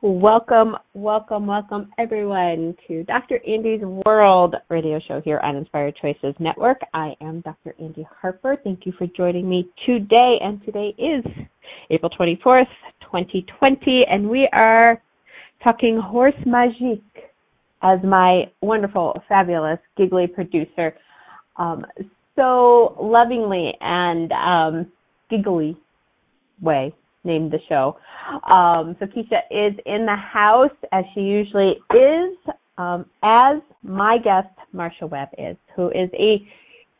Welcome, welcome, welcome everyone to Dr. Andy's World radio show here on Inspired Choices Network. I am Dr. Andy Harper. Thank you for joining me today. And today is April 24th, 2020, and we are talking horse magique as my wonderful, fabulous, giggly producer um, so lovingly and um, giggly way named the show. Um, so Keisha is in the house as she usually is, um, as my guest Marsha Webb is, who is a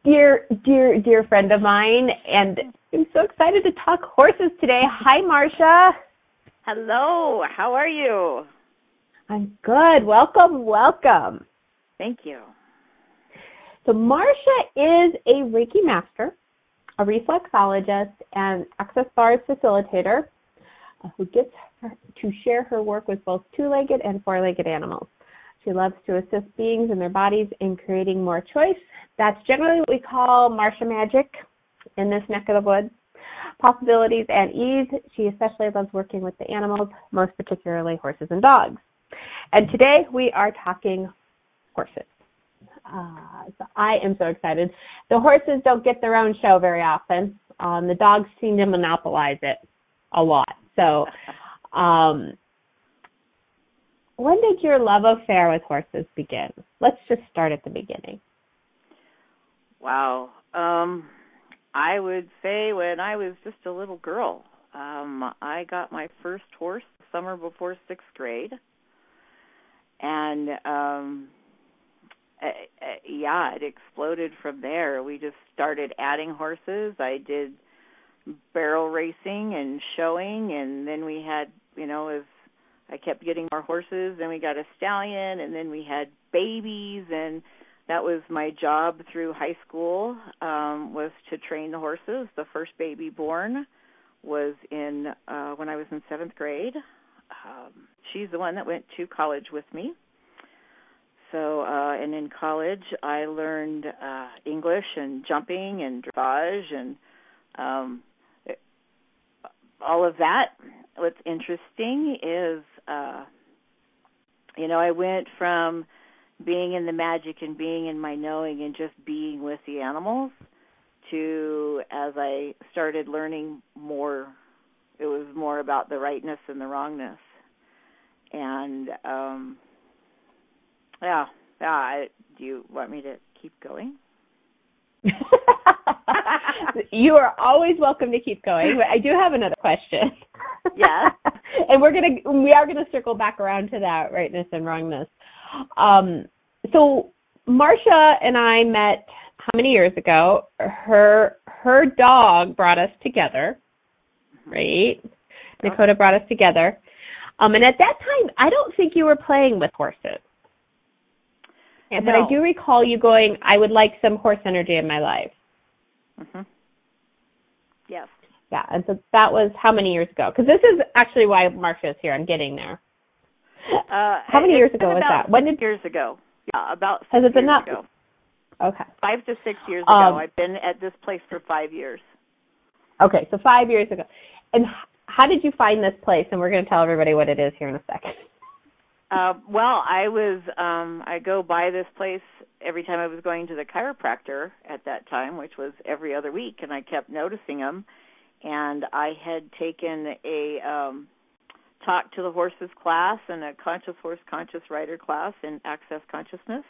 dear, dear, dear friend of mine, and I'm so excited to talk horses today. Hi, Marsha. Hello. How are you? I'm good. Welcome, welcome. Thank you. So Marsha is a Reiki master a reflexologist and access bars facilitator uh, who gets to share her work with both two-legged and four-legged animals. She loves to assist beings and their bodies in creating more choice. That's generally what we call Marsha Magic in this neck of the woods. Possibilities and ease. She especially loves working with the animals, most particularly horses and dogs. And today we are talking horses. Uh, so I am so excited. The horses don't get their own show very often. Um, the dogs seem to monopolize it a lot. So, um, when did your love affair with horses begin? Let's just start at the beginning. Wow. Um, I would say when I was just a little girl. Um, I got my first horse summer before sixth grade, and um, uh, uh, yeah, it exploded from there. We just started adding horses. I did barrel racing and showing, and then we had, you know, as I kept getting more horses, then we got a stallion, and then we had babies, and that was my job through high school um was to train the horses. The first baby born was in uh when I was in 7th grade. Um she's the one that went to college with me so, uh, and in college, I learned uh, English and jumping and dressage and um, all of that. What's interesting is, uh, you know, I went from being in the magic and being in my knowing and just being with the animals to as I started learning more, it was more about the rightness and the wrongness. And um yeah, yeah. I, do you want me to keep going? you are always welcome to keep going. But I do have another question. Yeah. and we're gonna we are gonna circle back around to that rightness and wrongness. Um, so Marsha and I met how many years ago? Her her dog brought us together, mm-hmm. right? Dakota brought us together. Um, and at that time, I don't think you were playing with horses. Yeah, but no. I do recall you going, I would like some horse energy in my life. Mhm. Yes. Yeah, and so that was how many years ago? Because this is actually why Marsha is here. I'm getting there. Uh, how many years ago was that? When did years ago? Yeah, about has it been years that? ago. Okay. Five to six years ago. Um, I've been at this place for five years. Okay, so five years ago. And how did you find this place? And we're going to tell everybody what it is here in a second. Uh, well, I was um I go by this place every time I was going to the chiropractor at that time, which was every other week, and I kept noticing them. And I had taken a um talk to the horses class and a conscious horse conscious rider class in access consciousness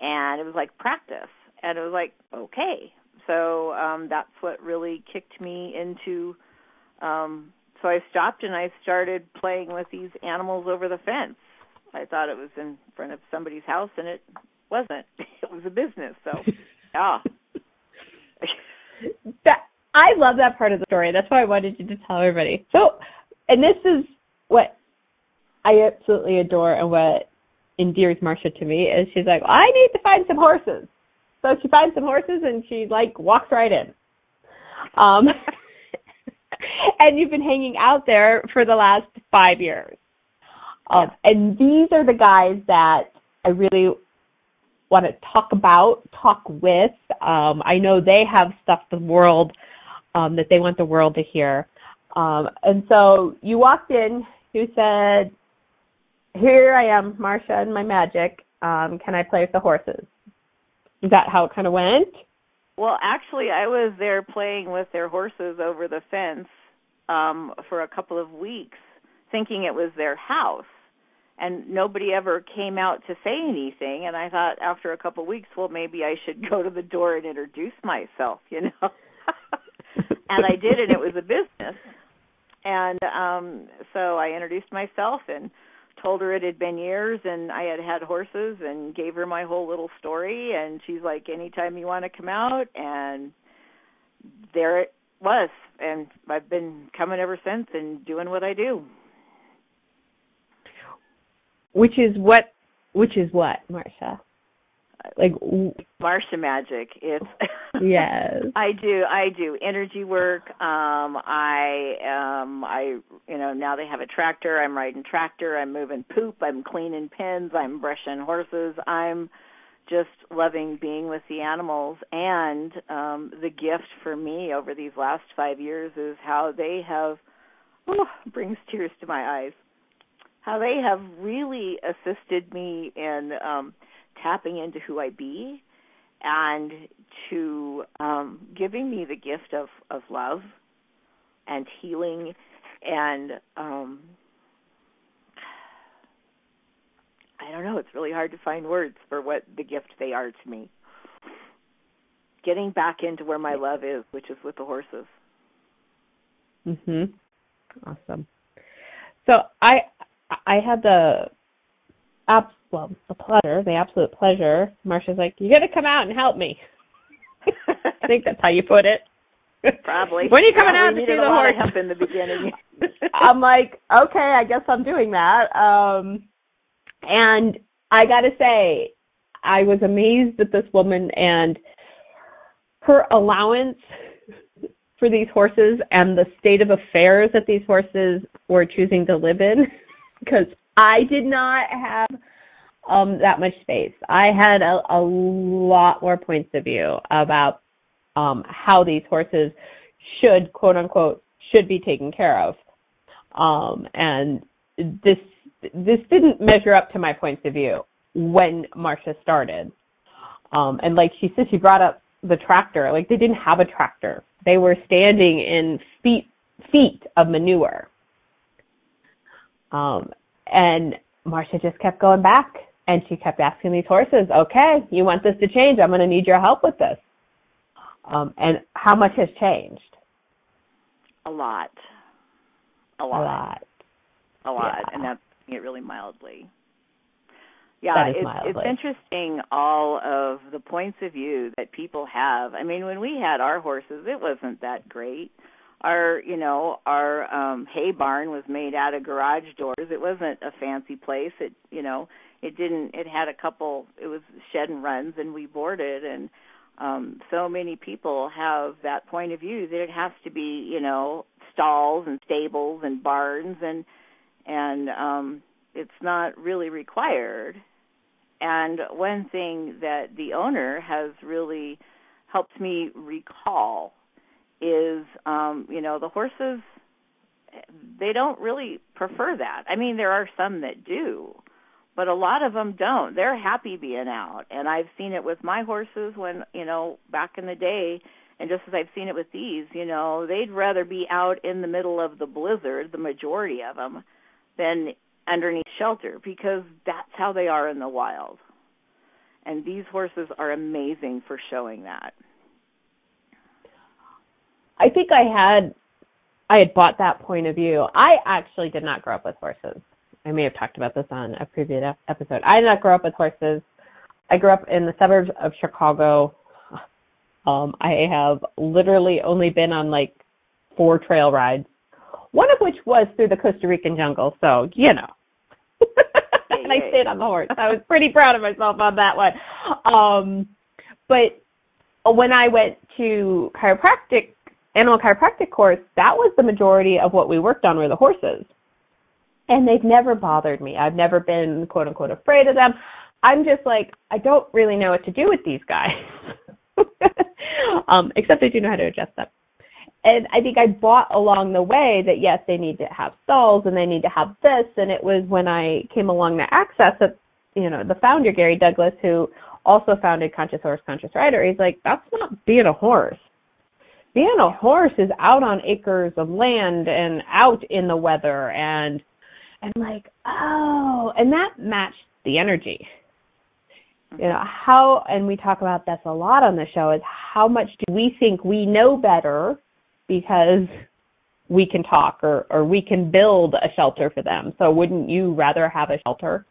and it was like practice. And it was like okay. So um that's what really kicked me into um so I stopped and I started playing with these animals over the fence I thought it was in front of somebody's house, and it wasn't. It was a business. So, yeah. that I love that part of the story. That's why I wanted you to tell everybody. So, and this is what I absolutely adore, and what endears Marsha to me is she's like, I need to find some horses. So she finds some horses and she like walks right in. Um, and you've been hanging out there for the last five years. Um. And these are the guys that I really want to talk about, talk with. Um, I know they have stuff the world um, that they want the world to hear. Um, and so you walked in, you said, "Here I am, Marsha, and my magic. Um, can I play with the horses?" Is that how it kind of went? Well, actually, I was there playing with their horses over the fence um, for a couple of weeks, thinking it was their house and nobody ever came out to say anything. And i thought after a couple of weeks well maybe i should go to the door and introduce myself you know? And i did and it was a business. And um so i introduced myself and told her it had been years and i had had horses and gave her my whole little story. And she's like anytime you want to come out and there it was. And i've been coming ever since and doing what i do which is what which is what Marsha? Like Marsha magic. It's yes. I do i do energy work. Um i um i you know now they have a tractor. I'm riding tractor. I'm moving poop. I'm cleaning pens. I'm brushing horses. I'm just loving being with the animals. And um the gift for me over these last 5 years is how they have oh brings tears to my eyes how they have really assisted me in um, tapping into who I be and to um, giving me the gift of, of love and healing and um, I don't know, it's really hard to find words for what the gift they are to me. Getting back into where my love is, which is with the horses. Mhm. Awesome. So I I had the abs- well, the pleasure, the absolute pleasure. Marsha's like, "You got to come out and help me." I think that's how you put it. Probably. when are you coming out to see the horse? Help in the beginning. I'm like, okay, I guess I'm doing that. Um, and I got to say, I was amazed at this woman and her allowance for these horses and the state of affairs that these horses were choosing to live in because I did not have um that much space. I had a, a lot more points of view about um how these horses should quote unquote should be taken care of. Um and this this didn't measure up to my points of view when Marsha started. Um and like she said she brought up the tractor. Like they didn't have a tractor. They were standing in feet feet of manure. Um, and Marsha just kept going back and she kept asking these horses, okay, you want this to change? I'm going to need your help with this. Um, and how much has changed? A lot. A lot. A lot. A lot. Yeah. And that's it really mildly. Yeah, it's, it's interesting all of the points of view that people have. I mean, when we had our horses, it wasn't that great our you know our um hay barn was made out of garage doors. It wasn't a fancy place. It you know it didn't it had a couple it was shed and runs and we boarded and um so many people have that point of view that it has to be you know stalls and stables and barns and and um it's not really required. And one thing that the owner has really helped me recall is um you know the horses they don't really prefer that. I mean there are some that do but a lot of them don't. They're happy being out. And i've seen it with my horses when you know back in the day and just as i've seen it with these you know they'd rather be out in the middle of the blizzard the majority of them than underneath shelter because that's how they are in the wild. And these horses are amazing for showing that I think I had I had bought that point of view. I actually did not grow up with horses. I may have talked about this on a previous episode. I did not grow up with horses. I grew up in the suburbs of Chicago. Um, I have literally only been on like four trail rides, one of which was through the Costa Rican jungle. So you know, and I stayed on the horse. I was pretty proud of myself on that one. Um, but when I went to chiropractic, animal chiropractic course, that was the majority of what we worked on were the horses. And they've never bothered me. I've never been quote unquote afraid of them. I'm just like, I don't really know what to do with these guys. um, except I do know how to adjust them. And I think I bought along the way that yes, they need to have stalls and they need to have this. And it was when I came along the access that, you know, the founder, Gary Douglas, who also founded Conscious Horse, Conscious Rider, he's like, that's not being a horse. Being a horse is out on acres of land and out in the weather and, and like, oh, and that matched the energy. You know mm-hmm. how and we talk about this a lot on the show is how much do we think we know better because we can talk or or we can build a shelter for them. So wouldn't you rather have a shelter?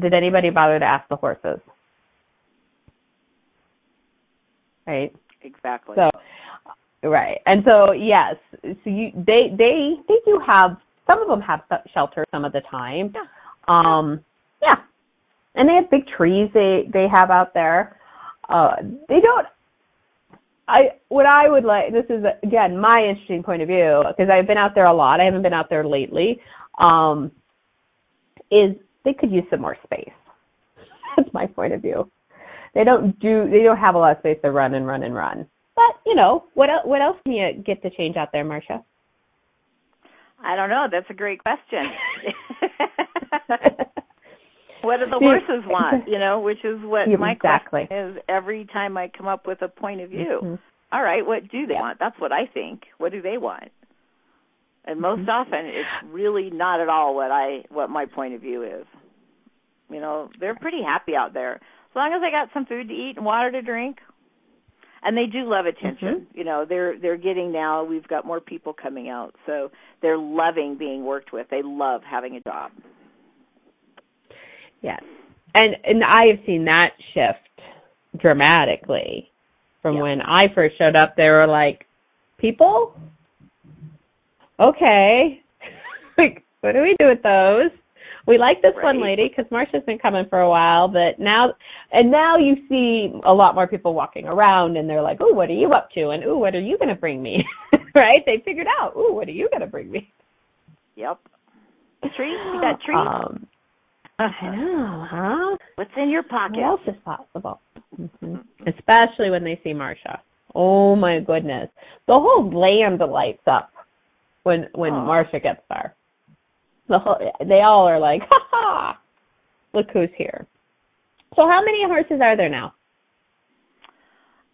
Did anybody bother to ask the horses? Right exactly so right and so yes so you they they they do have some of them have shelter some of the time yeah. um yeah and they have big trees they they have out there. Uh, they don't. I what I would like. This is again my interesting point of view because I've been out there a lot. I haven't been out there lately. Um, is they could use some more space. That's my point of view. They don't do. They don't have a lot of space to run and run and run. But you know what? Else, what else can you get to change out there, Marsha? I don't know. That's a great question. what do the horses want? You know, which is what yeah, my exactly. question is every time I come up with a point of view. Mm-hmm. All right, what do they want? That's what I think. What do they want? And most mm-hmm. often it's really not at all what I what my point of view is. You know, they're pretty happy out there. As long as they got some food to eat and water to drink. And they do love attention. Mm-hmm. You know, they're they're getting now we've got more people coming out. So they're loving being worked with. They love having a job. Yes. And and I have seen that shift dramatically from yeah. when I first showed up. They were like, "People, okay, like what do we do with those?" We like this right. one lady because Marsha's been coming for a while, but now and now you see a lot more people walking around, and they're like, "Oh, what are you up to?" and "Oh, what are you going to bring me?" right? They figured out, "Oh, what are you going to bring me?" Yep. Trees? You got trees? Um, I know, huh? What's in your pocket? What else is possible? Mm-hmm. Especially when they see Marsha. Oh my goodness, the whole land lights up when when oh. Marsha gets there. The whole, they all are like, ha ha! Look who's here. So how many horses are there now?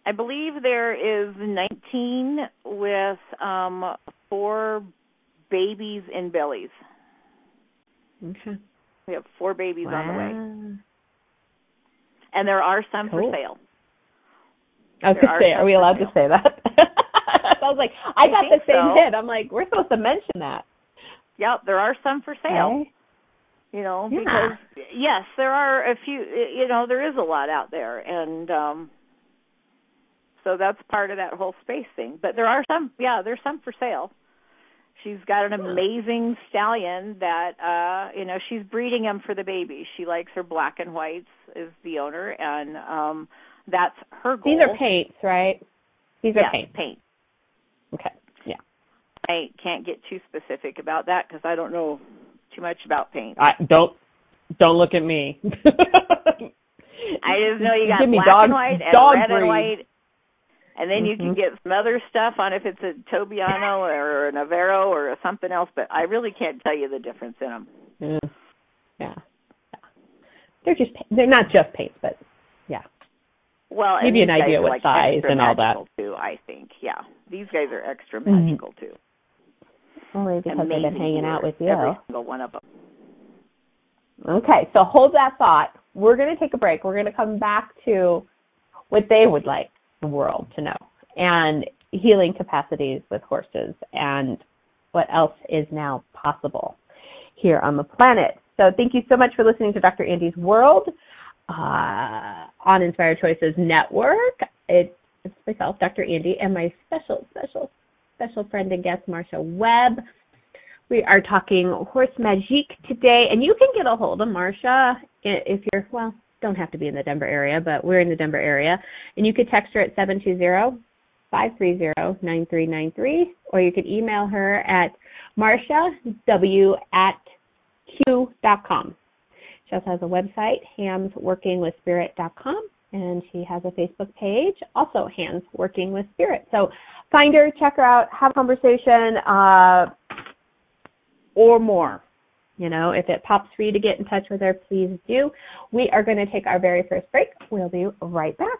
I believe there is 19 with um four babies in bellies. Okay. We have four babies wow. on the way. And there are some cool. for sale. I was going to say, are we allowed to say that? I was like, I, I got the same so. hit. I'm like, we're supposed to mention that. Yep, there are some for sale. Okay. You know, yeah. because yes, there are a few. You know, there is a lot out there, and um so that's part of that whole space thing. But there are some. Yeah, there's some for sale. She's got an amazing stallion that uh you know she's breeding him for the baby. She likes her black and whites is the owner and um that's her goal. These are paints, right? These are paints. paint. Okay. Yeah. I can't get too specific about that because I don't know too much about paint. I don't don't look at me. I just know you got Give me black dog, and white and red breed. and white and then you mm-hmm. can get some other stuff on if it's a Tobiano or a Overo or something else, but I really can't tell you the difference in them. Yeah. yeah. They're just they're not just paints, but yeah. Well, give you an idea what like size and all that. Too, I think, yeah, these guys are extra Mm-hmm. magical too. Only because Amazing they've been hanging out with you. Every single one of them. Okay, so hold that thought. We're going to take a break. We're going to come back to what they would like the world to know and healing capacities with horses and what else is now possible here on the planet. So thank you so much for listening to Dr. Andy's World uh, on Inspired Choices Network. It's myself, Dr. Andy, and my special, special, special friend and guest, Marsha Webb. We are talking horse magique today, and you can get a hold of Marsha if you're, well, don't have to be in the Denver area, but we're in the Denver area. And you could text her at 720 530 9393, or you could email her at marshaw at q.com. She also has a website, handsworkingwithspirit.com, and she has a Facebook page, also Hands Working with Spirit. So find her, check her out, have a conversation, uh, or more. You know, if it pops for you to get in touch with her, please do. We are going to take our very first break. We'll be right back.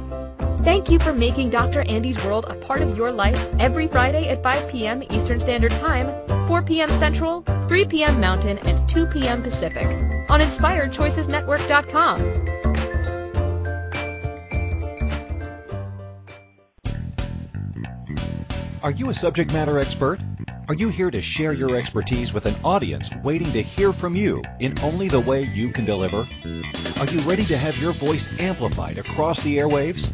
Thank you for making Dr. Andy's World a part of your life every Friday at 5 p.m. Eastern Standard Time, 4 p.m. Central, 3 p.m. Mountain, and 2 p.m. Pacific on InspiredChoicesNetwork.com. Are you a subject matter expert? Are you here to share your expertise with an audience waiting to hear from you in only the way you can deliver? Are you ready to have your voice amplified across the airwaves?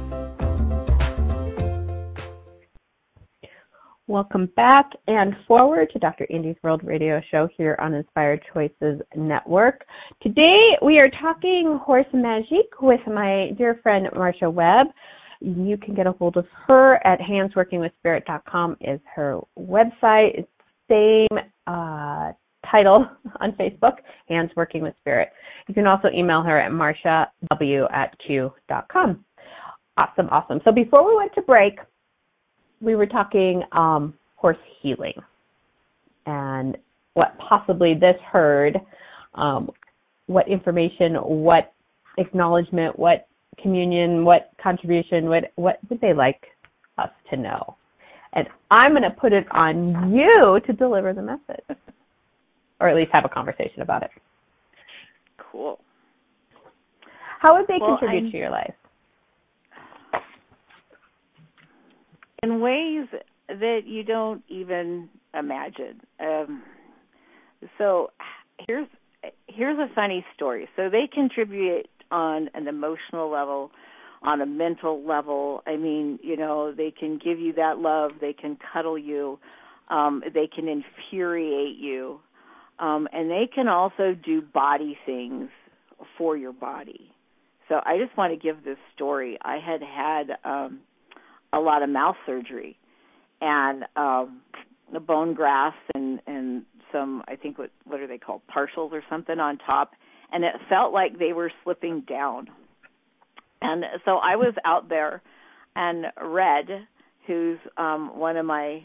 Welcome back and forward to Dr. Andy's World Radio Show here on Inspired Choices Network. Today we are talking horse magic with my dear friend Marsha Webb. You can get a hold of her at handsworkingwithspirit.com is her website. It's same uh, title on Facebook, Hands Working with Spirit. You can also email her at marshaw at q.com. Awesome, awesome. So before we went to break, we were talking um, horse healing and what possibly this herd, um, what information, what acknowledgement, what communion, what contribution, what what would they like us to know? And I'm going to put it on you to deliver the message, or at least have a conversation about it. Cool. How would they well, contribute I'm, to your life? In ways that you don't even imagine. Um, so here's here's a funny story. So they contribute on an emotional level, on a mental level. I mean, you know, they can give you that love, they can cuddle you, um, they can infuriate you, um, and they can also do body things for your body. So I just want to give this story. I had had um, a lot of mouth surgery and um the bone grafts and and some I think what what are they called partials or something on top and it felt like they were slipping down. And so I was out there and Red who's um one of my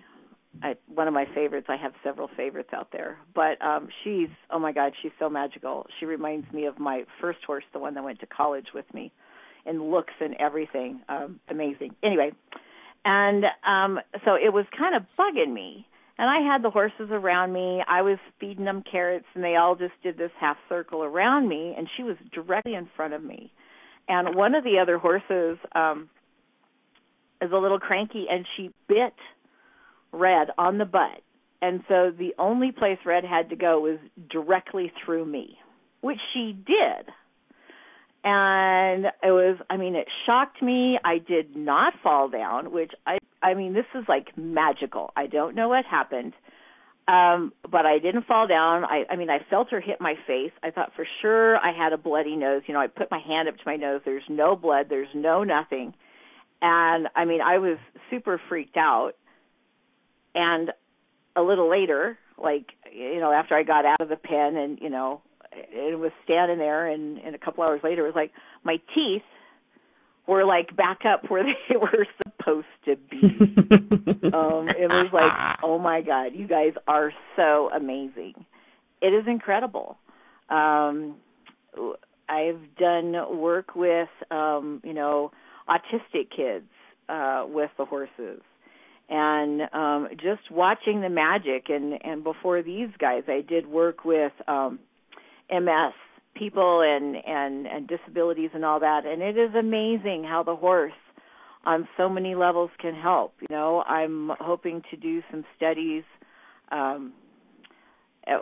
I, one of my favorites. I have several favorites out there, but um she's oh my god, she's so magical. She reminds me of my first horse, the one that went to college with me in looks and everything. Um, amazing. Anyway, and um, so it was kind of bugging me. And I had the horses around me. I was feeding them carrots, and they all just did this half circle around me. And she was directly in front of me. And one of the other horses um, is a little cranky, and she bit Red on the butt. And so the only place Red had to go was directly through me, which she did. And it was, I mean, it shocked me. I did not fall down, which I, I mean, this is like magical. I don't know what happened. Um, but I didn't fall down. I, I mean, I felt her hit my face. I thought for sure I had a bloody nose. You know, I put my hand up to my nose. There's no blood. There's no nothing. And I mean, I was super freaked out. And a little later, like, you know, after I got out of the pen and, you know, it was standing there and, and a couple hours later it was like my teeth were like back up where they were supposed to be. um, it was like, oh my God, you guys are so amazing. It is incredible. Um, I've done work with, um, you know, autistic kids uh, with the horses, and um, just watching the magic. And and before these guys, I did work with um, MS people and and and disabilities and all that. And it is amazing how the horse on so many levels can help. You know i'm hoping to do some studies um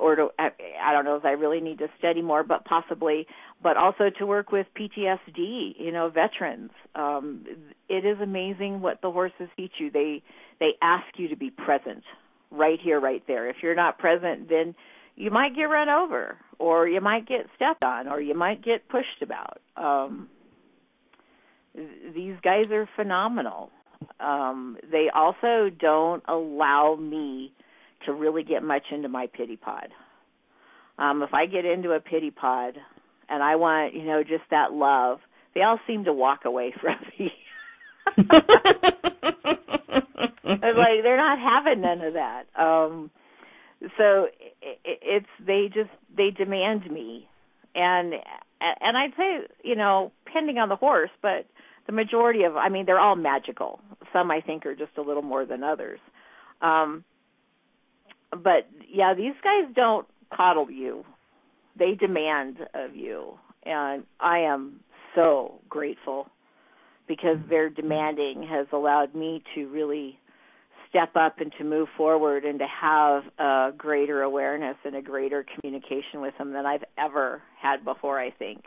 or to i don't know if i really need to study more but possibly but also to work with ptsd you know veterans. Um it is amazing what the horses teach you. They they ask you to be present right here right there. If you're not present then you might get run over or you might get stepped on or you might get pushed about. Um these guys are phenomenal. Um they also don't allow me to really get much into my pity pod. Um if i get into a pity pod and i want you know just that love they all seem to walk away from me. It's like they're not having none of that. Um so it's they just they demand me. And and I'd say you know depending on the horse but the majority of I mean they're all magical. Some I think are just a little more than others. Um but yeah these guys don't coddle you. They demand of you. And I am so grateful because their demanding has allowed me to really step up and to move forward and to have a greater awareness and a greater communication with them than I've ever had before, I think.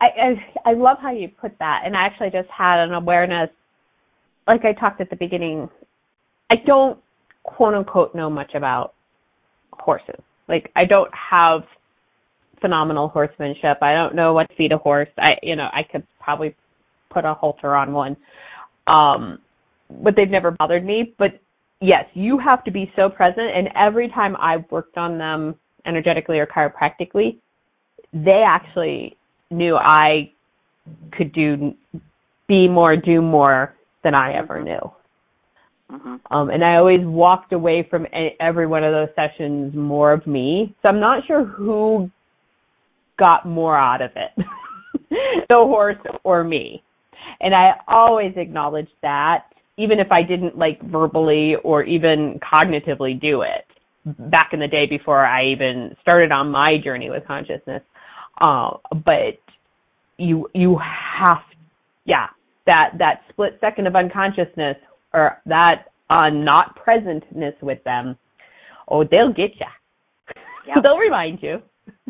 I, I I love how you put that and I actually just had an awareness like I talked at the beginning I don't quote unquote know much about horses. Like I don't have phenomenal horsemanship. I don't know what to feed a horse. I you know, I could probably put a halter on one. Um, but they've never bothered me. But yes, you have to be so present. And every time I've worked on them energetically or chiropractically, they actually knew I could do, be more, do more than I ever knew. Mm-hmm. Um, and I always walked away from every one of those sessions more of me. So I'm not sure who got more out of it, the horse or me. And I always acknowledged that, even if I didn't like verbally or even cognitively do it back in the day before I even started on my journey with consciousness. Uh, but you, you have, yeah, that, that split second of unconsciousness or that uh, not presentness with them, oh, they'll get you. Yep. they'll remind you.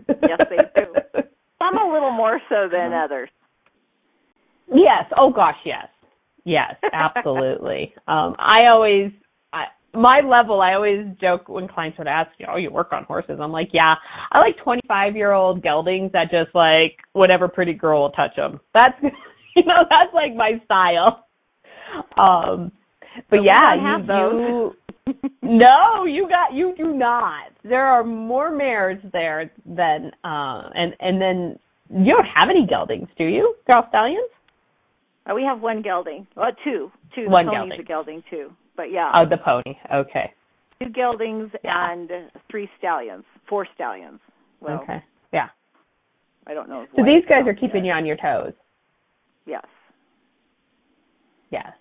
yes, they do. Some a little more so than others. Yes. Oh gosh, yes. Yes, absolutely. um, I always, I, my level, I always joke when clients would ask, you, oh, you work on horses. I'm like, yeah, I like 25 year old geldings that just like whatever pretty girl will touch them. That's, you know, that's like my style. Um, but, but yeah, you, you, no, you got, you do not. There are more mares there than, uh, and, and then you don't have any geldings, do you? Girl stallions? Uh, we have one gelding. Well, two. Two. One gelding. a gelding too. But yeah. Oh, the pony. Okay. Two geldings yeah. and three stallions. Four stallions. Well, okay. Yeah. I don't know. So these guys are keeping yet. you on your toes. Yes. Yes.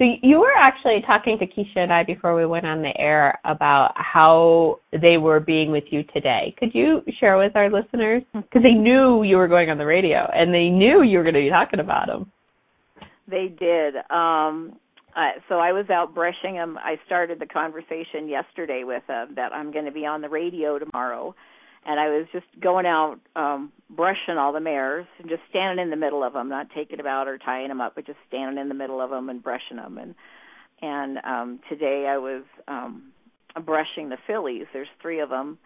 So you were actually talking to Keisha and I before we went on the air about how they were being with you today. Could you share with our listeners? Because they knew you were going on the radio and they knew you were going to be talking about them. They did. Um uh, so I was out brushing them. I started the conversation yesterday with them that I'm going to be on the radio tomorrow, and I was just going out um brushing all the mares and just standing in the middle of them, not taking them out or tying them up, but just standing in the middle of them and brushing them. And and um today I was um brushing the fillies. There's three of them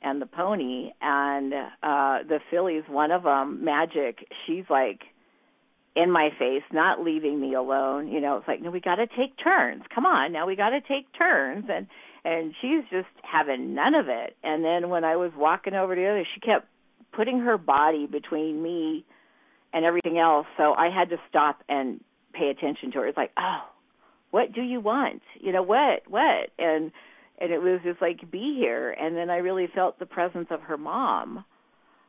and the pony and uh the fillies one of them magic she's like in my face not leaving me alone you know it's like no we got to take turns come on now we got to take turns and and she's just having none of it. And then when i was walking over to the other she kept putting her body between me and everything else. So i had to stop and pay attention to her. It's like oh what do you want? You know what what? And and it was just like be here. And then i really felt the presence of her mom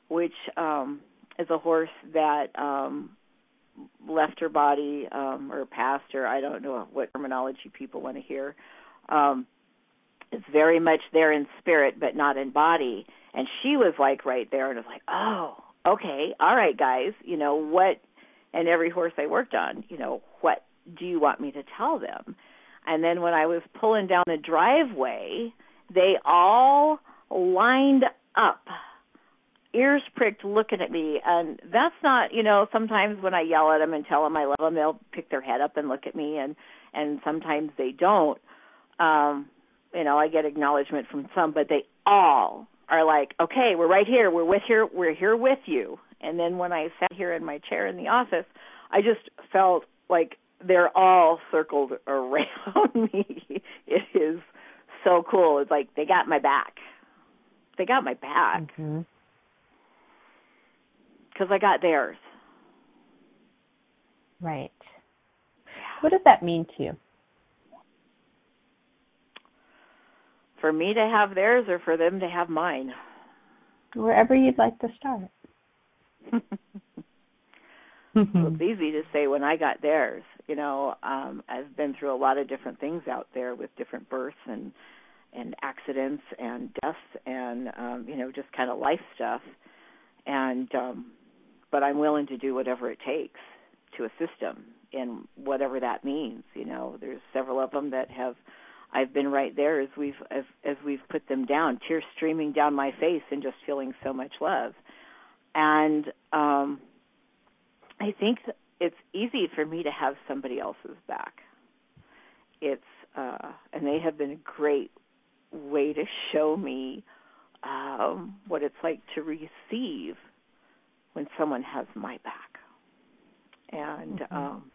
which um is a horse that um left her body um or passed her. I don't know what terminology people want to hear. Um it's very much there in spirit but not in body and she was like right there and was like oh okay all right guys you know what and every horse i worked on you know what do you want me to tell them and then when I was pulling down the driveway, they all lined up, ears pricked, looking at me. And that's not, you know, sometimes when I yell at them and tell them I love them, they'll pick their head up and look at me, and and sometimes they don't. Um, you know, I get acknowledgement from some, but they all are like, okay, we're right here, we're with here, we're here with you. And then when I sat here in my chair in the office, I just felt like they're all circled around me. It is so cool. It's like they got my back. They got my back. Mm-hmm. Cuz I got theirs. Right. What does that mean to you? For me to have theirs or for them to have mine? Wherever you'd like to start. well, it's easy to say when I got theirs. You know, um, I've been through a lot of different things out there with different births and and accidents and deaths and um, you know just kind of life stuff. And um, but I'm willing to do whatever it takes to assist them in whatever that means. You know, there's several of them that have. I've been right there as we've as as we've put them down, tears streaming down my face, and just feeling so much love. And um, I think it's easy for me to have somebody else's back. It's uh, and they have been a great way to show me um, what it's like to receive when someone has my back. And mm-hmm. um,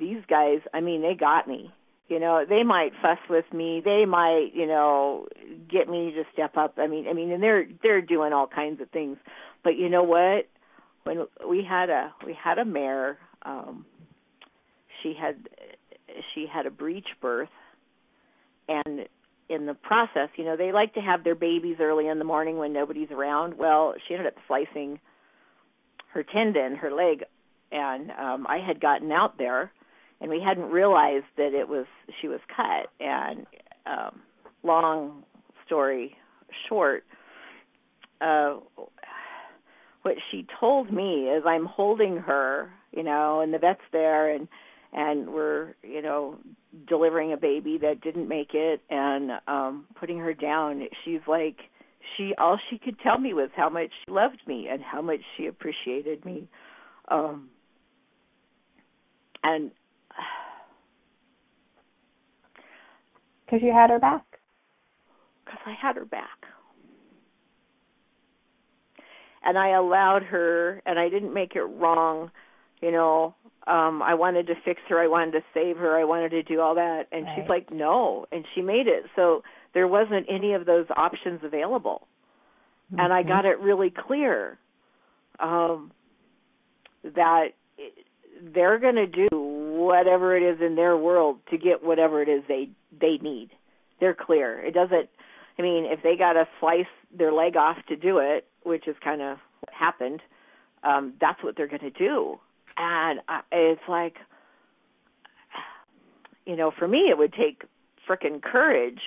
these guys, I mean, they got me. You know, they might fuss with me. They might, you know, get me to step up. I mean, I mean, and they're they're doing all kinds of things. But you know what? when we had a we had a mare um she had she had a breech birth and in the process you know they like to have their babies early in the morning when nobody's around well she ended up slicing her tendon her leg and um I had gotten out there and we hadn't realized that it was she was cut and um long story short uh what she told me is I'm holding her, you know, and the vet's there and and we're, you know, delivering a baby that didn't make it and um putting her down. She's like she all she could tell me was how much she loved me and how much she appreciated me. Um and because you had her back. Because I had her back and I allowed her and I didn't make it wrong, you know. Um I wanted to fix her, I wanted to save her, I wanted to do all that and right. she's like, "No." And she made it. So there wasn't any of those options available. Mm-hmm. And I got it really clear um that they're going to do whatever it is in their world to get whatever it is they they need. They're clear. It doesn't I mean, if they got to slice their leg off to do it, which is kind of what happened, um, that's what they're going to do. And I, it's like, you know, for me, it would take frickin' courage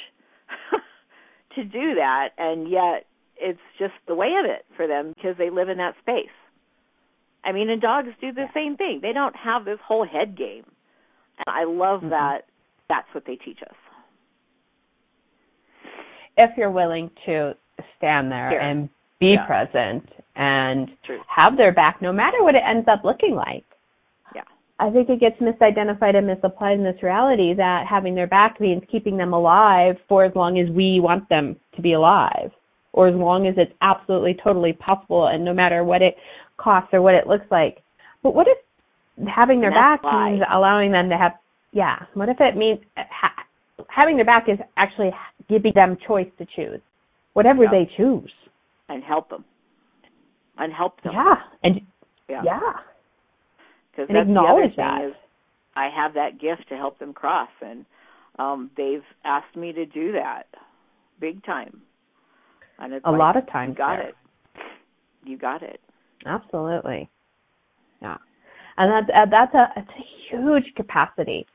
to do that, and yet it's just the way of it for them because they live in that space. I mean, and dogs do the same thing. They don't have this whole head game. And I love Mhm. that that's what they teach us. If you're willing to stand there Sure. and be Yeah. present and True. have their back no matter what it ends up looking like. Yeah. I think it gets misidentified and misapplied in this reality that having their back means keeping them alive for as long as we want them to be alive, or as long as it's absolutely totally possible and no matter what it costs or what it looks like. But what if having their back why. means allowing them to have, yeah, what if it means ha- having their back is actually giving them choice to choose, whatever Yeah. they choose. And help them. And help them. Yeah, and Yeah. And that's acknowledge the other thing is I have that gift to help them cross and um they've asked me to do that big time. And it's A like, lot of times you got there. it. You got it. Absolutely. Yeah. And that's uh, that's a it's a huge capacity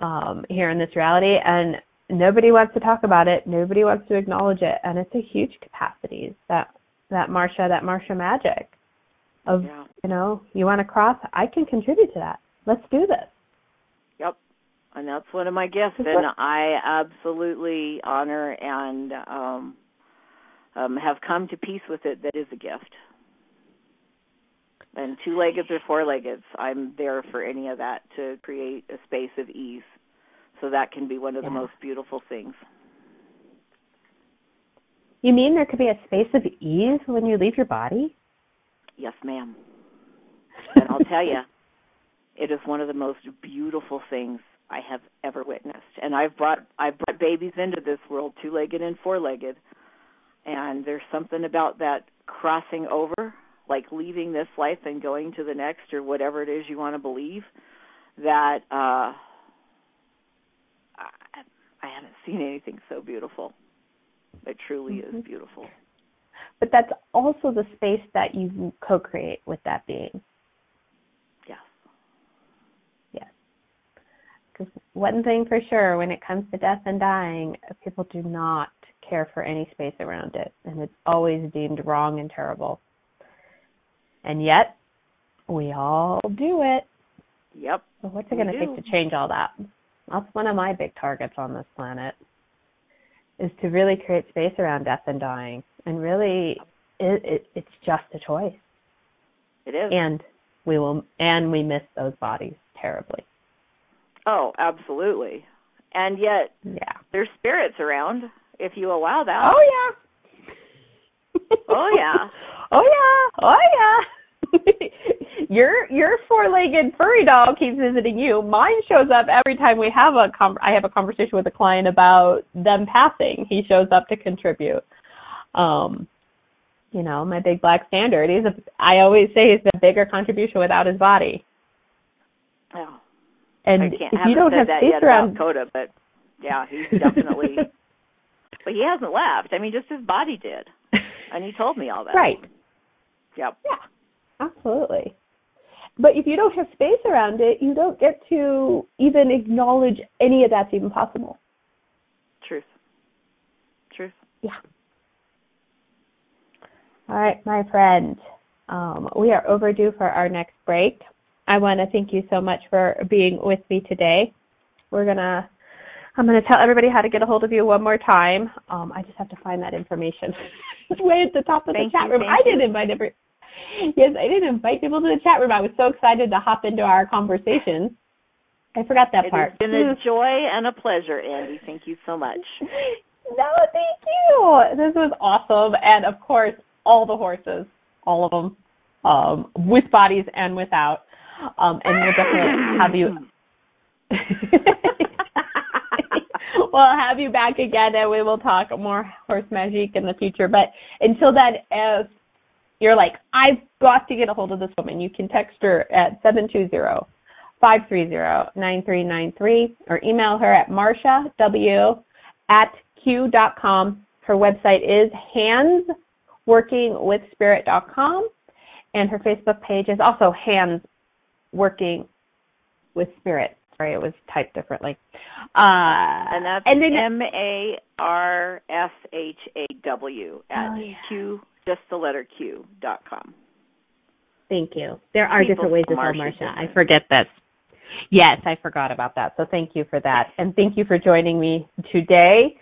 um, here in this reality, and nobody wants to talk about it. Nobody wants to acknowledge it, and it's a huge capacity. That that Marsha, that Marsha magic of Yeah. you know you want to cross. I can contribute to that. Let's do this. Yep. And that's one of my gifts and I absolutely honor and um um have come to peace with it that is a gift. And two leggeds or four leggeds, I'm there for any of that to create a space of ease. So that can be one of the most beautiful things. You mean there could be a space of ease when you leave your body? Yes, ma'am. And I'll tell you, it is one of the most beautiful things I have ever witnessed. And I've brought I've brought babies into this world, two-legged and four-legged, and there's something about that crossing over, like leaving this life and going to the next or whatever it is you want to believe, that uh I, I haven't seen anything so beautiful. It truly Mhm. is beautiful. But that's also the space that you co-create with that being. Yes. Yes. Because one thing for sure, when it comes to death and dying, people do not care for any space around it, and it's always deemed wrong and terrible. And yet, we all do it. Yep. So what's it going to take to change all that? That's one of my big targets on this planet, is to really create space around death and dying, and really, it, it it's just a choice It is. and we will and we miss those bodies terribly Oh, absolutely. And yet yeah there's spirits around if you allow that. oh yeah. Oh, yeah. oh yeah. Oh yeah. Your your four-legged furry dog keeps visiting you. Mine shows up every time we have a com- i have a conversation with a client about them passing. He shows up to contribute. Um you know my big black standard. He's a i always say he's a bigger contribution without his body. Oh, and I can't if you don't have that space yet around Coda, but yeah, he's definitely But he hasn't left. I mean just his body did. And he told me all that. right Yep. Yeah, absolutely. But if you don't have space around it, you don't get to even acknowledge any of that's even possible. Truth. Truth. Yeah. All right, my friend. Um, we are overdue for our next break. I want to thank you so much for being with me today. We're gonna, I'm gonna tell everybody how to get a hold of you one more time. Um, I just have to find that information. it's way at the top of Thank the chat you, room. I didn't invite every. Yes, I did invite people to the chat room. I was so excited to hop into our conversation. I forgot that part. It's been a joy and a pleasure, Andy. Thank you so much. No, thank you. This was awesome, and of course, all the horses, all of them, um, with bodies and without. Um, and we'll definitely have you. we'll have you back again, and we will talk more horse magic in the future. But until then, if you're like, I've got to get a hold of this woman, you can text her at 720-530-9393 or email her at Marsha W at Q dot com. Her website is handsworkingwithspirit.com and her Facebook page is also Hands Working with Spirit. Sorry, it was typed differently. Uh, And that's and then M A R S H A W at Oh, yeah. Q just the letter Q dot com. Thank you. There are People different ways to spell Marcia. I forget this. Yes, I forgot about that. So thank you for that. And thank you for joining me today.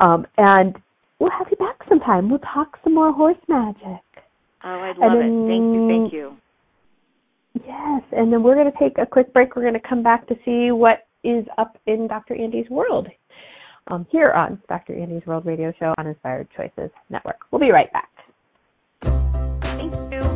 Um, and we'll have you back sometime. We'll talk some more horse magic. Oh, I'd love And it. Thank you, thank you. Yes, and then we're going to take a quick break. We're going to come back to see what is up in Dr. Andy's world um, here on Dr. Andy's World Radio Show on Inspired Choices Network. We'll be right back.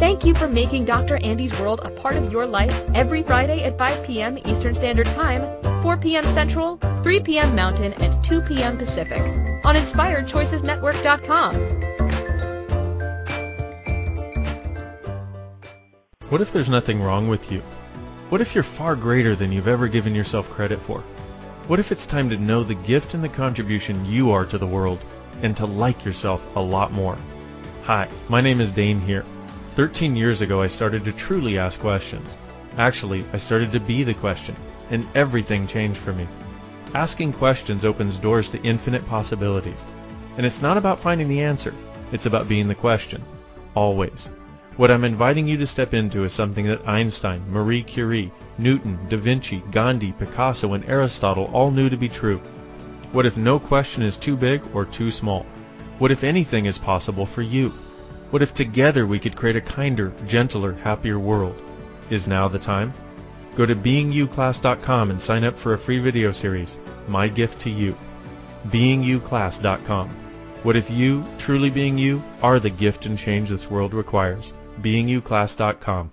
Thank you for making Dr. Andy's World a part of your life every Friday at 5 p.m. Eastern Standard Time, 4 p.m. Central, 3 p.m. Mountain, and 2 p.m. Pacific on InspiredChoicesNetwork.com. What if there's nothing wrong with you? What if you're far greater than you've ever given yourself credit for? What if it's time to know the gift and the contribution you are to the world and to like yourself a lot more? Hi, my name is Dane Heer. 13 years ago I started to truly ask questions. Actually, I started to be the question, and everything changed for me. Asking questions opens doors to infinite possibilities. And it's not about finding the answer, it's about being the question. Always. What I'm inviting you to step into is something that Einstein, Marie Curie, Newton, Da Vinci, Gandhi, Picasso, and Aristotle all knew to be true. What if no question is too big or too small? What if anything is possible for you? What if together we could create a kinder, gentler, happier world? Is now the time? Go to beinguclass.com and sign up for a free video series, My Gift to You. beinguclass.com. What if you, truly being you, are the gift and change this world requires? beinguclass.com.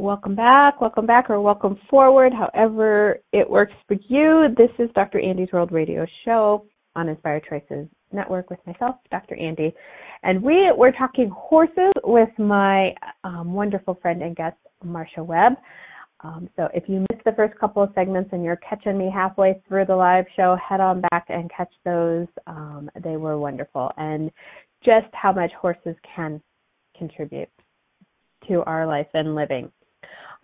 Welcome back, welcome back, or welcome forward, however it works for you. This is Dr. Andy's World Radio Show on Inspired Choices Network with myself, Dr. Andy. And we were talking horses with my um, wonderful friend and guest, Marsha Webb. Um, so if you missed the first couple of segments and you're catching me halfway through the live show, head on back and catch those. Um, they were wonderful. And just how much horses can contribute to our life and living.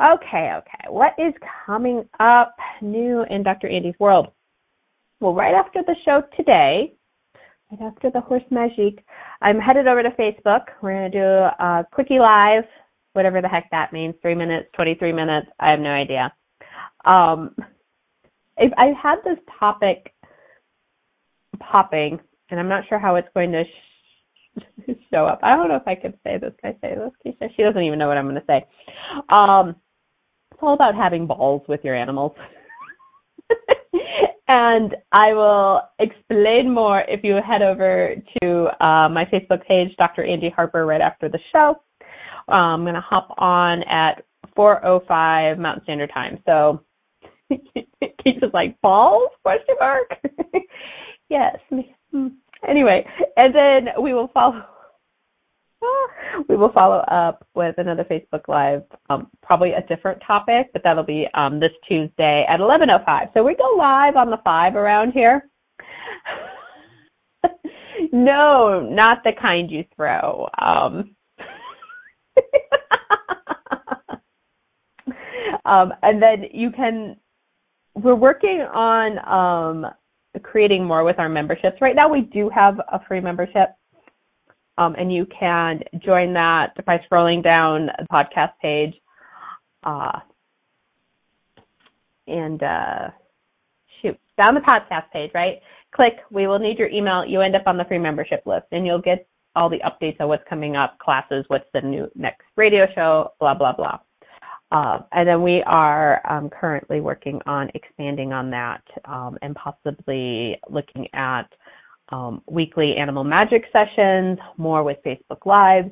Okay, okay. What is coming up new in Dr. Andy's world? Well, right after the show today, right after the Horse Magique, I'm headed over to Facebook. We're going to do a quickie live, whatever the heck that means, three minutes, 23 minutes. I have no idea. Um, if I had this topic popping, and I'm not sure how it's going to sh- show up. I don't know if I can say this. Can I say this, Keisha? She doesn't even know what I'm going to say. Um, it's all about having balls with your animals. and I will explain more if you head over to uh, my Facebook page, Dr. Andy Harper, right after the show. Uh, I'm going to hop on at 4:05 Mountain Standard Time. So Keisha's like balls? Question mark. yes. Hmm. Anyway, and then we will follow we will follow up with another Facebook Live, um, probably a different topic, but that'll be um, this Tuesday at 11:05. So we go live on the five around here. no, not the kind you throw. Um, um, and then you can. We're working on um, creating more with our memberships. Right now, we do have a free membership. Um, and you can join that by scrolling down the podcast page. Uh, and uh, shoot, down the podcast page, right? Click, we will need your email. You end up on the free membership list, and you'll get all the updates on what's coming up, classes, what's the new next radio show, blah blah blah. Uh, and then we are um, currently working on expanding on that um, and possibly looking at um, weekly animal magic sessions, more with Facebook Live,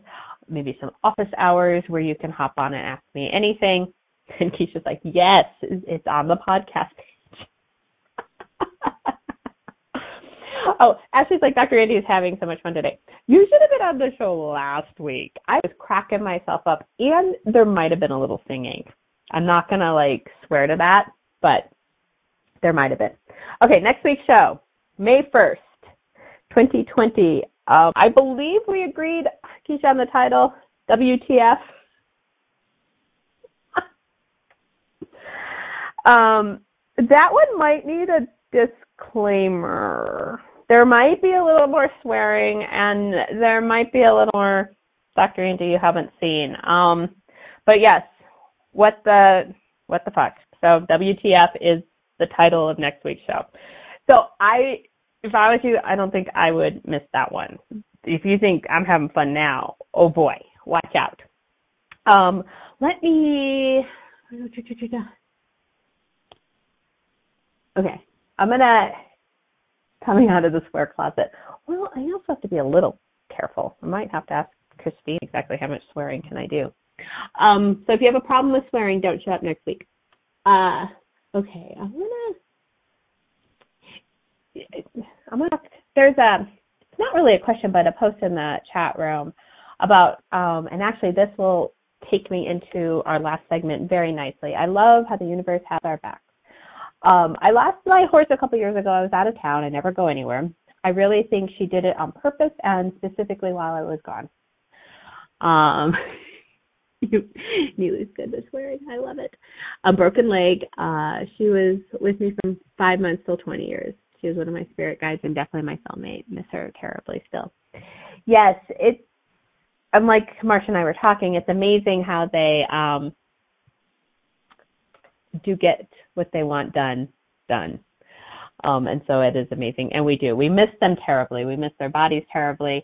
maybe some office hours where you can hop on and ask me anything. And Keisha's like, yes, it's on the podcast page. oh, Ashley's like, Dr. Andy is having so much fun today. You should have been on the show last week. I was cracking myself up, and there might have been a little singing. I'm not going to like swear to that, but there might have been. Okay, next week's show, May 1st, 2020. Um, I believe we agreed, Keisha, on the title, WTF. um, that one might need a disclaimer. There might be a little more swearing and there might be a little more Dr. Andy you haven't seen. Um, but yes, what the what the fuck. So WTF is the title of next week's show. So I if I was you, I don't think I would miss that one. If you think I'm having fun now, oh boy, watch out. Um, let me. Okay, I'm gonna coming out of the square closet. Well, I also have to be a little careful. I might have to ask Christine exactly how much swearing can I do. Um, so if you have a problem with swearing, don't show up next week. Uh, okay, I'm gonna I'm gonna. There's a. Not really a question, but a post in the chat room about. Um, and actually, this will take me into our last segment very nicely. I love how the universe has our backs. Um, I lost my horse a couple years ago. I was out of town. I never go anywhere. I really think she did it on purpose and specifically while I was gone. Um, Neely's good at swearing. I love it. A broken leg. Uh, she was with me from five months till 20 years. She was one of my spirit guides and definitely my soulmate. Miss her terribly still. Yes, it's I'm like Marsha and I were talking, it's amazing how they um do get what they want done done. Um and so it is amazing. And we do. We miss them terribly. We miss their bodies terribly.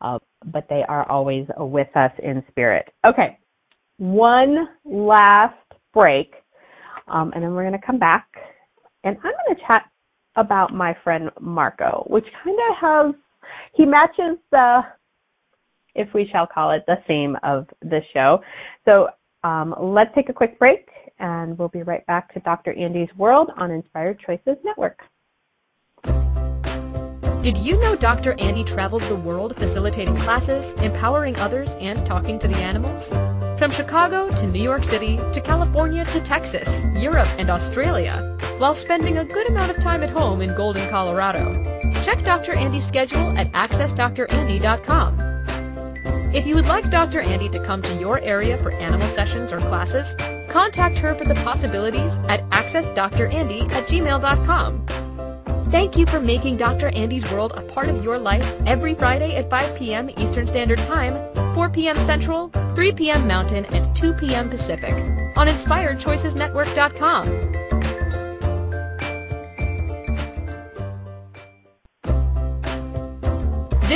Uh, but they are always with us in spirit. Okay. One last break. Um, and then we're going to come back and I'm going to chat about my friend Marco, which kind of has he matches the if we shall call it the theme of the show. So um, let's take a quick break and we'll be right back to Dr. Andy's World on Inspired Choices Network. Did you know Dr. Andy travels the world facilitating classes, empowering others, and talking to the animals? From Chicago to New York City to California to Texas, Europe, and Australia, while spending a good amount of time at home in Golden, Colorado. Check Dr. Andy's schedule at accessdrandy.com. If you would like Dr. Andy to come to your area for animal sessions or classes, contact her for the possibilities at accessdrandy at gmail.com. Thank you for making Dr. Andy's World a part of your life every Friday at 5 p.m. Eastern Standard Time, 4 p.m. Central, 3 p.m. Mountain, and 2 p.m. Pacific on InspiredChoicesNetwork.com.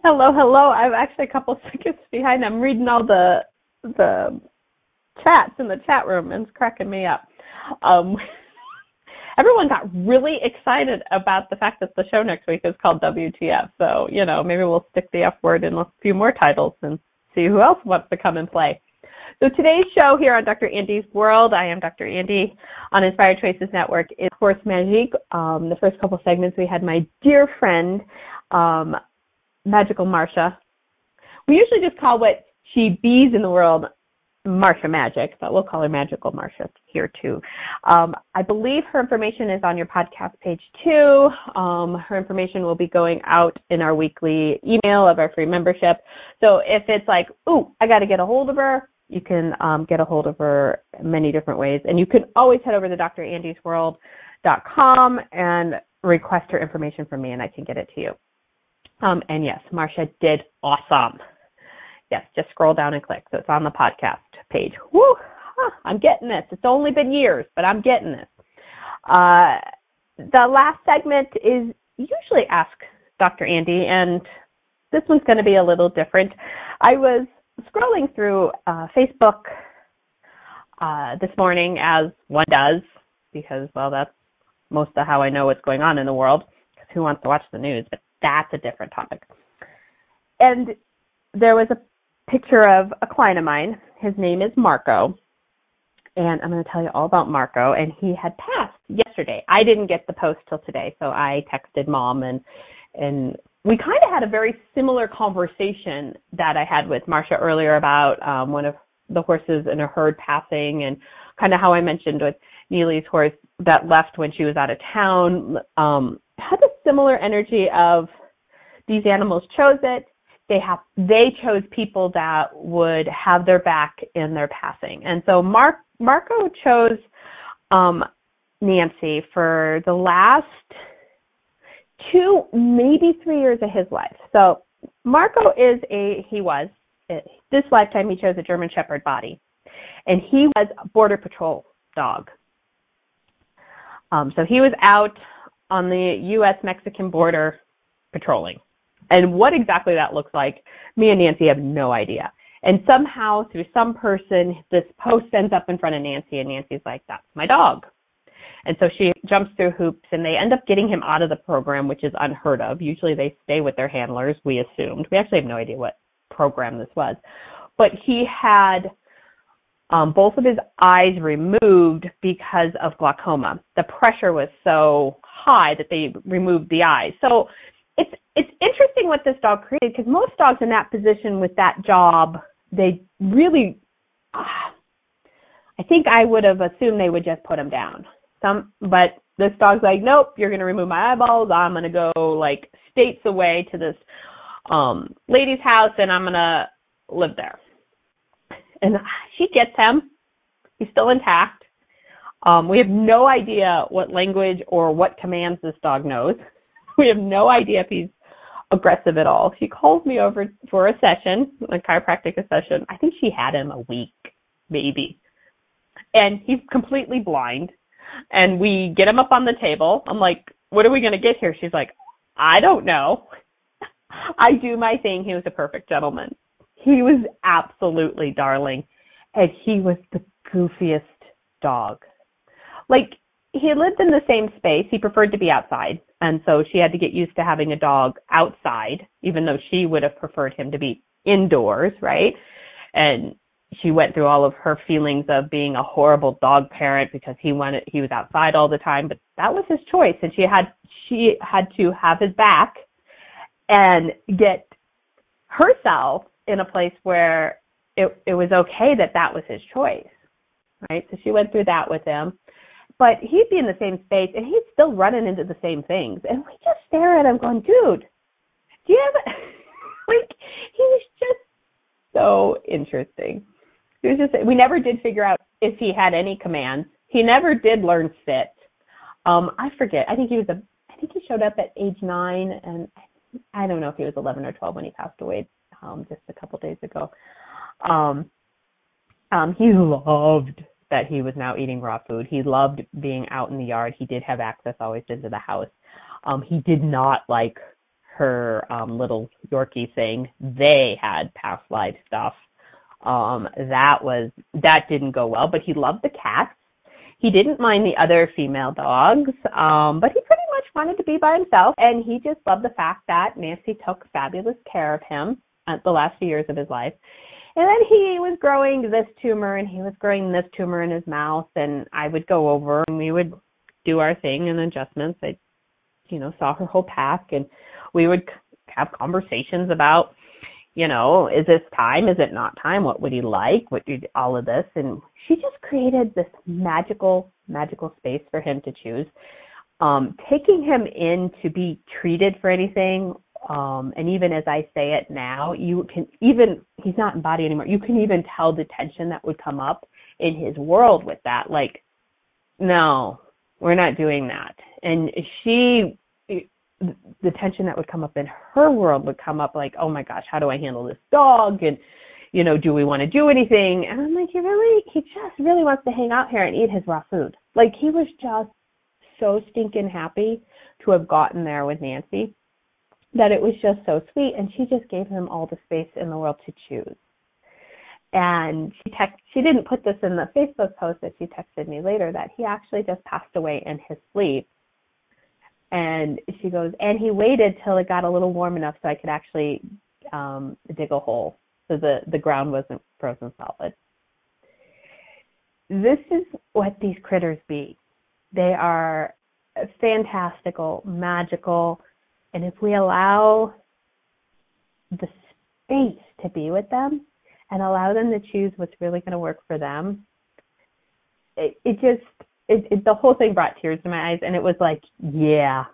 Hello, hello. I'm actually a couple seconds behind. I'm reading all the the chats in the chat room and it's cracking me up. Um, everyone got really excited about the fact that the show next week is called WTF. So, you know, maybe we'll stick the F word in a few more titles and see who else wants to come and play. So today's show here on Dr. Andy's World, I am Dr. Andy on Inspired Choices Network is Horse Magique. Um, the first couple segments we had my dear friend, um, Magical Marsha. We usually just call what she bees in the world Marsha Magic, but we'll call her Magical Marsha here too. Um, I believe her information is on your podcast page too. Um, her information will be going out in our weekly email of our free membership. So if it's like, ooh, I got to get a hold of her, you can um, get a hold of her many different ways. And you can always head over to drandysworld.com and request her information from me, and I can get it to you. Um, and yes, Marsha did awesome. Yes, just scroll down and click. So it's on the podcast page. Woo! Huh, I'm getting this. It's only been years, but I'm getting this. Uh, the last segment is usually Ask Dr. Andy, and this one's going to be a little different. I was scrolling through uh, Facebook uh, this morning, as one does, because, well, that's most of how I know what's going on in the world, because who wants to watch the news? But that's a different topic. And there was a picture of a client of mine. His name is Marco. And I'm going to tell you all about Marco. And he had passed yesterday. I didn't get the post till today, so I texted mom and and we kind of had a very similar conversation that I had with Marsha earlier about um, one of the horses in a herd passing and kind of how I mentioned with Neely's horse that left when she was out of town um, had a similar energy of these animals chose it they have they chose people that would have their back in their passing. And so Mark Marco chose um, Nancy for the last two, maybe three years of his life. So Marco is a he was this lifetime he chose a German Shepherd body, and he was a border patrol dog. Um, so he was out on the U.S. Mexican border patrolling. And what exactly that looks like, me and Nancy have no idea. And somehow, through some person, this post ends up in front of Nancy, and Nancy's like, that's my dog. And so she jumps through hoops, and they end up getting him out of the program, which is unheard of. Usually they stay with their handlers, we assumed. We actually have no idea what program this was. But he had um, both of his eyes removed because of glaucoma. The pressure was so high that they removed the eyes. So it's it's interesting what this dog created because most dogs in that position with that job, they really, uh, I think I would have assumed they would just put him down. Some, but this dog's like, nope, you're gonna remove my eyeballs. I'm gonna go like states away to this um lady's house and I'm gonna live there. And she gets him. He's still intact. Um, we have no idea what language or what commands this dog knows. We have no idea if he's aggressive at all. She calls me over for a session, a chiropractic session. I think she had him a week, maybe. And he's completely blind. And we get him up on the table. I'm like, what are we going to get here? She's like, I don't know. I do my thing. He was a perfect gentleman. He was absolutely darling. And he was the goofiest dog. Like, he lived in the same space. He preferred to be outside. And so she had to get used to having a dog outside, even though she would have preferred him to be indoors, right? And she went through all of her feelings of being a horrible dog parent because he wanted he was outside all the time, but that was his choice and she had she had to have his back and get herself in a place where it it was okay that that was his choice. Right? So she went through that with him but he'd be in the same space and he's still running into the same things. And we just stare at him going, dude, do you have like, he was just so interesting. It was just, we never did figure out if he had any commands. He never did learn sit. Um, I forget. I think he was a, I think he showed up at age nine and I don't know if he was 11 or 12 when he passed away, um, just a couple days ago. Um, um, he loved that he was now eating raw food. He loved being out in the yard. He did have access always into the house. Um, he did not like her um, little Yorkie saying they had past life stuff. Um, that was that didn't go well, but he loved the cats. He didn't mind the other female dogs, um, but he pretty much wanted to be by himself, and he just loved the fact that Nancy took fabulous care of him the last few years of his life and then he was growing this tumor and he was growing this tumor in his mouth and I would go over and we would do our thing and adjustments. I, you know, saw her whole pack and we would have conversations about, you know, is this time? Is it not time? What would he like? What did all of this? And she just created this magical, magical space for him to choose. Um, taking him in to be treated for anything, um, and even as I say it now, you can even he's not in body anymore. You can even tell the tension that would come up in his world with that. Like, no, we're not doing that. And she the tension that would come up in her world would come up like, oh my gosh, how do I handle this dog? And, you know, do we want to do anything? And I'm like, he really, he just really wants to hang out here and eat his raw food. Like he was just so stinking happy to have gotten there with Nancy that it was just so sweet. And she just gave him all the space in the world to choose. And she text, she didn't put this in the Facebook post that she texted me later that he actually just passed away in his sleep and she goes, and he waited till it got a little warm enough so I could actually um, dig a hole so the, the ground wasn't frozen solid. This is what these critters be. They are fantastical, magical, and if we allow the space to be with them and allow them to choose what's really going to work for them, it, it just it, it, the whole thing brought tears to my eyes, and it was like, yeah,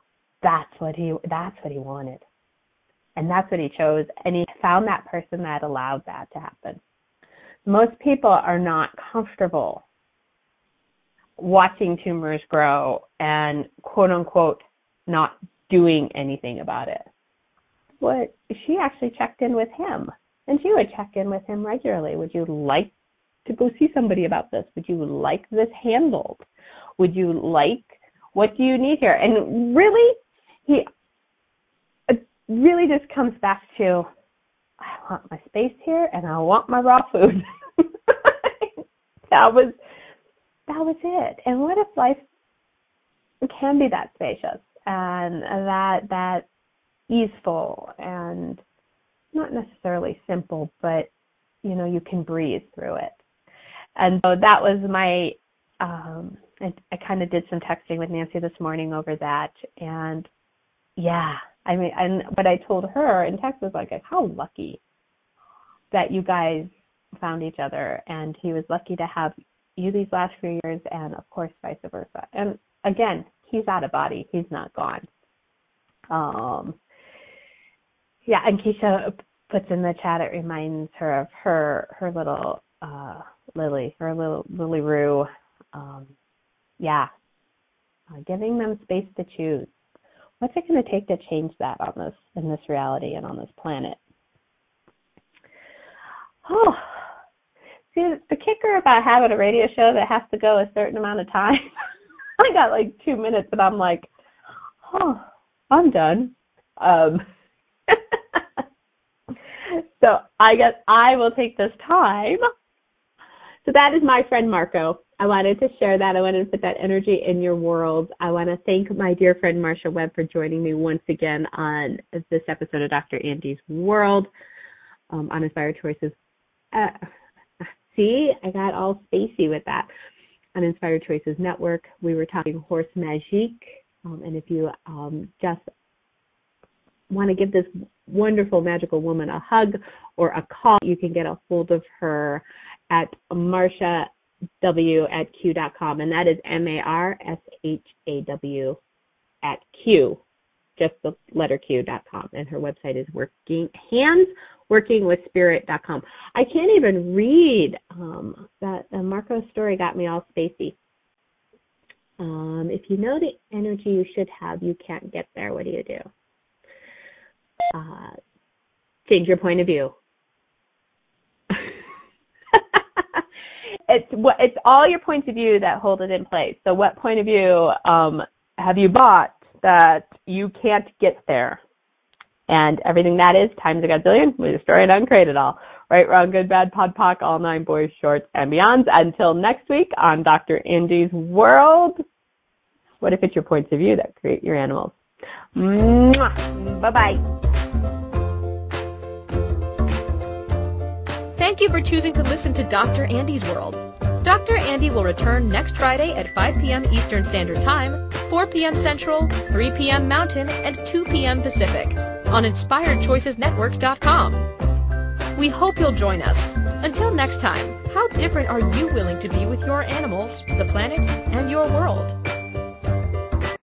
that's what he that's what he wanted, and that's what he chose, and he found that person that allowed that to happen. Most people are not comfortable watching tumors grow and quote unquote not doing anything about it. But she actually checked in with him, and she would check in with him regularly. Would you like to go see somebody about this? Would you like this handled? Would you like? What do you need here? And really, he really just comes back to I want my space here and I want my raw food. that was that was it. And what if life can be that spacious and that that easeful and not necessarily simple, but you know, you can breathe through it. And so that was my um I, I kind of did some texting with Nancy this morning over that, and yeah, I mean, and what I told her in text was like, how lucky that you guys found each other, and he was lucky to have you these last few years, and of course, vice versa. And again, he's out of body; he's not gone. Um, yeah, and Keisha puts in the chat. It reminds her of her her little uh Lily, her little Lily Rue. Um, yeah, uh, giving them space to choose. What's it going to take to change that on this in this reality and on this planet? Oh, see the kicker about having a radio show that has to go a certain amount of time. I got like two minutes, and I'm like, oh, I'm done. Um, so I guess I will take this time. So that is my friend Marco. I wanted to share that. I wanted to put that energy in your world. I want to thank my dear friend Marsha Webb for joining me once again on this episode of Dr. Andy's World um, on Inspired Choices. Uh, see, I got all spacey with that. On Inspired Choices Network, we were talking horse magique. Um, and if you um, just want to give this wonderful, magical woman a hug or a call, you can get a hold of her at Marsha w at q.com, and that is M A R S H A W at q, just the letter q dot com, and her website is working hands working with spirit.com. I can't even read um, that uh, Marco's story got me all spacey. Um, if you know the energy you should have, you can't get there. What do you do? Uh, change your point of view. it's what it's all your points of view that hold it in place. So what point of view um, have you bought that you can't get there? And everything that is times a gazillion, we destroy it, uncreate it all. Right, wrong, good, bad, pod, poc, all nine boys, shorts, and beyonds. Until next week on Dr. Andy's World. What if it's your points of view that create your animals? Bye bye. Thank you for choosing to listen to Dr. Andy's World. Dr. Andy will return next Friday at 5 p.m. Eastern Standard Time, 4 p.m. Central, 3 p.m. Mountain, and 2 p.m. Pacific on InspiredChoicesNetwork.com. We hope you'll join us. Until next time, how different are you willing to be with your animals, the planet, and your world?